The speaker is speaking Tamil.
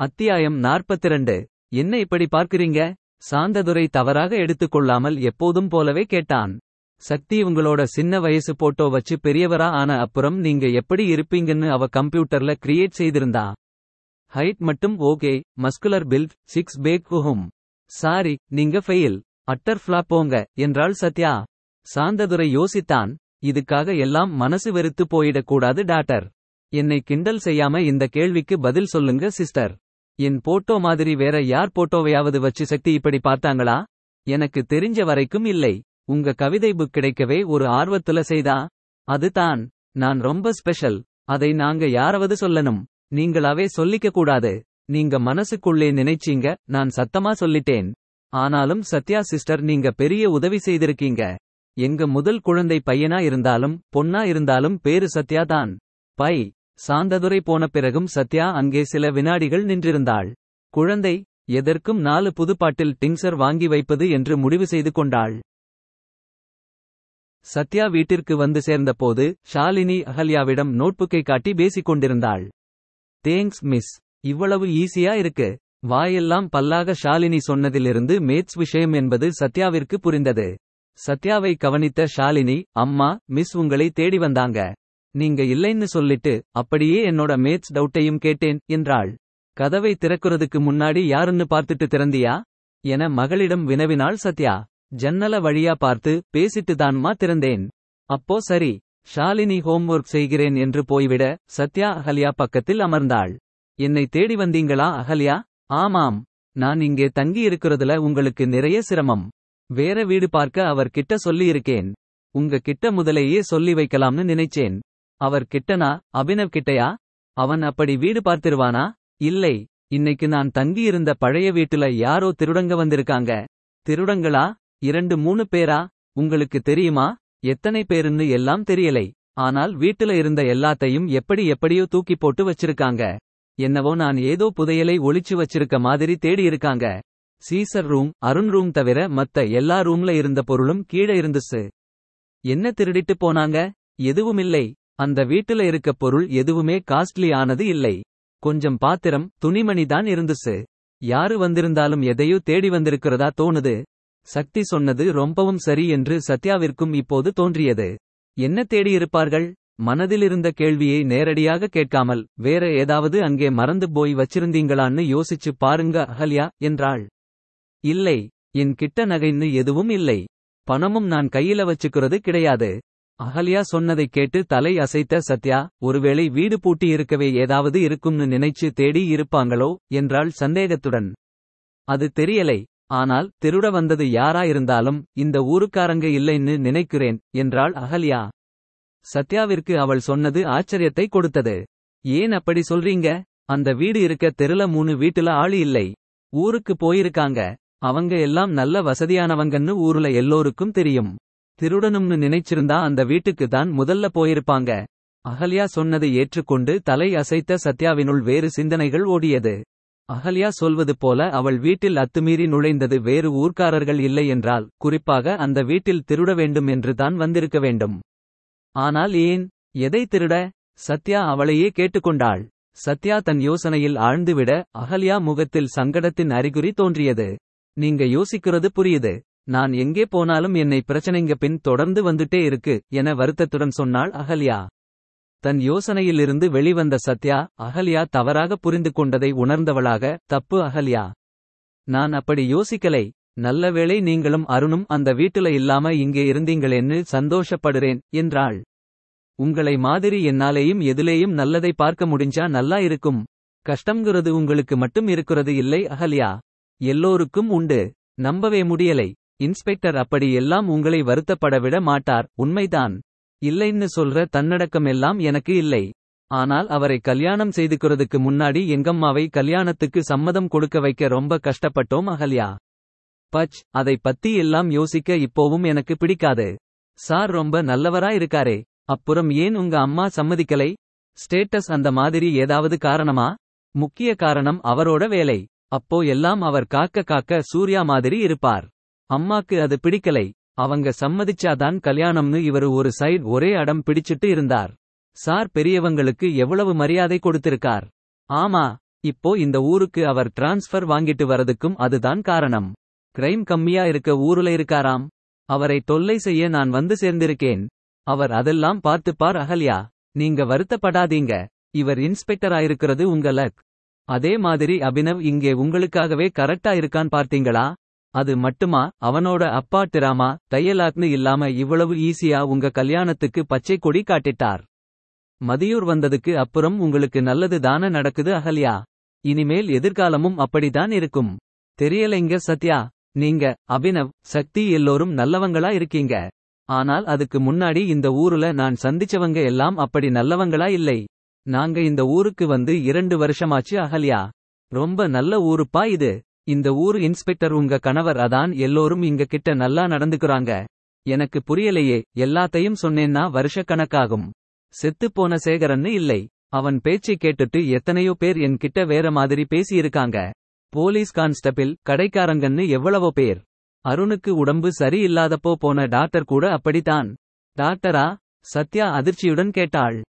அத்தியாயம் 42 என்ன இப்படி பார்க்கிறீங்க? சாந்ததுரை தவறாக எடுத்துக்கொள்ளாமல் எப்போதும் போலவே கேட்டான். சக்தி உங்களோட சின்ன வயசு போட்டோ வச்சு பெரியவரா ஆன அப்புறம் நீங்க எப்படி இருப்பீங்கன்னு அவ கம்ப்யூட்டர்ல கிரியேட் செய்திருந்தா. ஹைட் மட்டும் okay muscular build six pack hmm sorry நீங்க ஃபெயில். அட்டர் ஃபிளாப் போங்க என்றாள் சத்யா. சாந்ததுரை யோசித்தான் இதுக்காக எல்லாம் மனசு வெறுத்து போயிடக்கூடாது டாக்டர். என்னை கிண்டல் செய்யாம இந்த கேள்விக்கு பதில் சொல்லுங்க சிஸ்டர். என் போட்டோ மாதிரி வேற யார் போட்டோவையாவது வச்சு சக்தி இப்படி பார்த்தாங்களா? எனக்கு தெரிஞ்ச வரைக்கும் இல்லை. உங்க கவிதை புக் கிடைக்கவே ஒரு ஆர்வத்துல செய்தா? அது தான். நான் ரொம்ப ஸ்பெஷல் அதை நாங்க யாராவது சொல்லணும். நீங்களாவே சொல்லிக்க கூடாது. நீங்க மனசுக்குள்ளே நினைச்சீங்க. நான் சத்தமா சொல்லிட்டேன். ஆனாலும் சத்யா சிஸ்டர் நீங்க பெரிய உதவி செய்திருக்கீங்க. எங்க முதல் குழந்தை பையனா இருந்தாலும் பொண்ணா இருந்தாலும் பேரு சத்யா தான். பை. சாந்ததுரை போன பிறகும் சத்யா அங்கே சில வினாடிகள் நின்றிருந்தாள். குழந்தை எதற்கும் நாலு புதுப்பாட்டில் டிங்சர் வாங்கி வைப்பது என்று முடிவு செய்து கொண்டாள். சத்யா வீட்டிற்கு வந்து சேர்ந்தபோது ஷாலினி அகல்யாவிடம் நோட்புக்கை காட்டி பேசிக் கொண்டிருந்தாள். Thanks miss. இவ்வளவு ஈஸியா இருக்கு. வாயெல்லாம் பல்லாக ஷாலினி சொன்னதிலிருந்து மேத்ஸ் விஷயம் என்பது சத்யாவிற்கு புரிந்தது. சத்யாவை கவனித்த ஷாலினி அம்மா மிஸ் உங்களை தேடி வந்தாங்க. நீங்க இல்லைன்னு சொல்லிட்டு அப்படியே என்னோட மேத்ஸ் டவுட்டையும் கேட்டேன் என்றாள். கதவை திறக்கிறதுக்கு முன்னாடி யாருன்னு பார்த்துட்டு திறந்தியா? என மகளிடம் வினவினாள் சத்யா. ஜன்னல வழியா பார்த்து பேசிட்டு தான்மா திறந்தேன். அப்போ சரி ஷாலினி ஹோம்ஒர்க் செய்கிறேன் என்று போய்விட சத்யா அகல்யா பக்கத்தில் அமர்ந்தாள். என்னை தேடி வந்தீங்களா அகல்யா? ஆமாம். நான் இங்கே தங்கி இருக்கிறதுல உங்களுக்கு நிறைய சிரமம். வேற வீடு பார்க்க அவர் கிட்ட சொல்லியிருக்கேன். உங்க கிட்ட முதலையே சொல்லி வைக்கலாம்னு நினைச்சேன். அவர் கிட்டனா? அபினவ் கிட்டயா? அவன் அப்படி வீடு பார்த்திருவானா? இல்லை. இன்னைக்கு நான் தங்கியிருந்த பழைய வீட்டுல யாரோ திருடங்க வந்திருக்காங்க. திருடங்களா? இரண்டு மூணு பேரா? உங்களுக்கு தெரியுமா? எத்தனை பேருன்னு எல்லாம் தெரியலை. ஆனால் வீட்டுல இருந்த எல்லாத்தையும் எப்படி எப்படியோ தூக்கி போட்டு வச்சிருக்காங்க. என்னவோ நான் ஏதோ புதையலை ஒளிச்சு வச்சிருக்க மாதிரி தேடி இருக்காங்க. சீசர் ரூம் அருண் ரூம் தவிர மத்த எல்லா ரூம்ல இருந்த பொருளும் கீழே இருந்துச்சு. என்ன திருடிட்டு போனாங்க? எதுவுமில்லை. அந்த வீட்டுல இருக்க பொருள் எதுவுமே காஸ்ட்லி ஆனது இல்லை. கொஞ்சம் பாத்திரம் துணிமணி தான் இருந்துச்சு. யாரு வந்திருந்தாலும் எதையோ தேடி வந்திருக்கிறதா தோணுது. சக்தி சொன்னது ரொம்பவும் சரி என்று சத்யாவிற்கும் இப்போது தோன்றியது. என்ன தேடியிருப்பார்கள் மனதிலிருந்த கேள்வியை நேரடியாக கேட்காமல் வேற ஏதாவது அங்கே மறந்து போய் வச்சிருந்தீங்களான்னு யோசிச்சு பாருங்க அகல்யா என்றாள். இல்லை என் கிட்ட நகைன்னு எதுவும் இல்லை. பணமும் நான் கையில வச்சுக்கிறது கிடையாது. அகல்யா சொன்னதைக் கேட்டு தலை அசைத்த சத்யா ஒருவேளை வீடு பூட்டி இருக்கவே ஏதாவது இருக்கும்னு நினைச்சு தேடி இருப்பாங்களோ? என்றாள் சந்தேகத்துடன். அது தெரியலை. ஆனால் திருட வந்தது யாரா இருந்தாலும் இந்த ஊருக்காரங்க இல்லைன்னு நினைக்கிறேன் என்றாள் அகல்யா. சத்யாவிற்கு அவள் சொன்னது ஆச்சரியத்தை கொடுத்தது. ஏன் அப்படி சொல்றீங்க? அந்த வீடு இருக்க தெருல மூணு வீட்டுல ஆளு இல்லை. ஊருக்கு போயிருக்காங்க. அவங்க எல்லாம் நல்ல வசதியானவங்கன்னு ஊருல எல்லோருக்கும் தெரியும். திருடனும்னு நினைச்சிருந்தா அந்த வீட்டுக்கு தான் முதல்ல போயிருப்பாங்க. அகல்யா சொன்னதை ஏற்றுக்கொண்டு தலை அசைத்த சத்யாவினுள் வேறு சிந்தனைகள் ஓடியது. அகல்யா சொல்வது போல அவள் வீட்டில் அத்துமீறி நுழைந்தது வேறு ஊர்க்காரர்கள் இல்லை என்றால் குறிப்பாக அந்த வீட்டில் திருட வேண்டும் என்று தான் வந்திருக்க வேண்டும். ஆனால் ஏன்? எதை திருட? சத்யா அவளையே கேட்டுக்கொண்டாள். சத்யா தன் யோசனையில் ஆழ்ந்துவிட அகல்யா முகத்தில் சங்கடத்தின் அறிகுறி தோன்றியது. நீங்க யோசிக்கிறது புரியுது. நான் எங்கே போனாலும் என்னை பிரச்சனைங்க பின் தொடர்ந்து வந்துட்டே இருக்கு என வருத்தத்துடன் சொன்னாள் அகல்யா. தன் யோசனையிலிருந்து வெளிவந்த சத்யா அகல்யா தவறாக புரிந்து கொண்டதை உணர்ந்தவளாக தப்பு அகல்யா. நான் அப்படி யோசிக்கலை. நல்லவேளை நீங்களும் அருணும் அந்த வீட்டுல இல்லாம இங்கே இருந்தீங்களேன்னு சந்தோஷப்படுறேன் என்றாள். உங்களை மாதிரி என்னாலேயும் எதிலேயும் நல்லதை பார்க்க முடிஞ்சா நல்லா இருக்கும். கஷ்டங்கிறது உங்களுக்கு மட்டும் இருக்கிறது இல்லை அகல்யா. எல்லோருக்கும் உண்டு. நம்பவே முடியலை. இன்ஸ்பெக்டர் அப்படி எல்லாம் உங்களை வருத்தப்பட விட மாட்டார். உண்மைதான். இல்லைன்னு சொல்ற தன்னடக்கம் எல்லாம் எனக்கு இல்லை. ஆனால் அவரை கல்யாணம் செய்துக்கிறதுக்கு முன்னாடி எங்கம்மாவை கல்யாணத்துக்கு சம்மதம் கொடுக்க வைக்க ரொம்ப கஷ்டப்பட்டோம் அகல்யா. பச் அதை பத்தி எல்லாம் யோசிக்க இப்போவும் எனக்கு பிடிக்காது. சார் ரொம்ப நல்லவரா இருக்காரே. அப்புறம் ஏன் உங்க அம்மா சம்மதிக்கலை? ஸ்டேட்டஸ் அந்த மாதிரி ஏதாவது காரணமா? முக்கிய காரணம் அவரோட வேலை. அப்போ எல்லாம் அவர் காக்க காக்க சூர்யா மாதிரி இருப்பார். அம்மாக்கு அது பிடிக்கலை. அவங்க சம்மதிச்சாதான் கல்யாணம்னு இவரு ஒரு சைட் ஒரே அடம் பிடிச்சிட்டு இருந்தார். சார் பெரியவங்களுக்கு எவ்வளவு மரியாதை கொடுத்திருக்கார். ஆமா இப்போ இந்த ஊருக்கு அவர் டிரான்ஸ்ஃபர் வாங்கிட்டு வரதுக்கும் அதுதான் காரணம். கிரைம் கம்மியா இருக்க ஊருல இருக்காராம். அவரை தொல்லை செய்ய நான் வந்து சேர்ந்திருக்கேன். அவர் அதெல்லாம் பார்த்துப்பார் அகல்யா. நீங்க வருத்தப்படாதீங்க. இவர் இன்ஸ்பெக்டராயிருக்கிறது உங்க லக். அதே மாதிரி அபினவ் இங்கே உங்களுக்காகவே கரெக்டா இருக்கான் பார்த்தீங்களா? அது மட்டுமா? அவனோட அப்பா டிராமா தையலாக்னு இல்லாம இவ்வளவு ஈஸியா உங்க கல்யாணத்துக்கு பச்சை கொடி காட்டிட்டார். மதியூர் வந்ததுக்கு அப்புறம் உங்களுக்கு நல்லது தான நடக்குது அகல்யா? இனிமேல் எதிர்காலமும் அப்படிதான் இருக்கும். தெரியலைங்க சத்யா. நீங்க அபினவ் சக்தி எல்லோரும் நல்லவங்களா இருக்கீங்க. ஆனால் அதுக்கு முன்னாடி இந்த ஊருல நான் சந்திச்சவங்க எல்லாம் அப்படி நல்லவங்களா இல்லை. நாங்க இந்த ஊருக்கு வந்து இரண்டு வருஷமாச்சு அகல்யா. ரொம்ப நல்ல ஊருப்பா இது. இந்த ஊர் இன்ஸ்பெக்டர் உங்க கணவர் அதான் எல்லோரும் இங்க கிட்ட நல்லா நடந்துக்குறாங்க. எனக்கு புரியலையே எல்லாத்தையும் சொன்னேன்னா வருஷக்கணக்காகும். செத்துப்போன சேகரன்னு இல்லை அவன் பேச்சை கேட்டுட்டு எத்தனையோ பேர் என்கிட்ட வேற மாதிரி பேசியிருக்காங்க. போலீஸ் கான்ஸ்டபிள் கடைக்காரங்கன்னு எவ்வளவோ பேர். அருணுக்கு உடம்பு சரியில்லாதப்போ போன டாக்டர் கூட அப்படித்தான். டாக்டரா? சத்யா அதிர்ச்சியுடன் கேட்டாள்.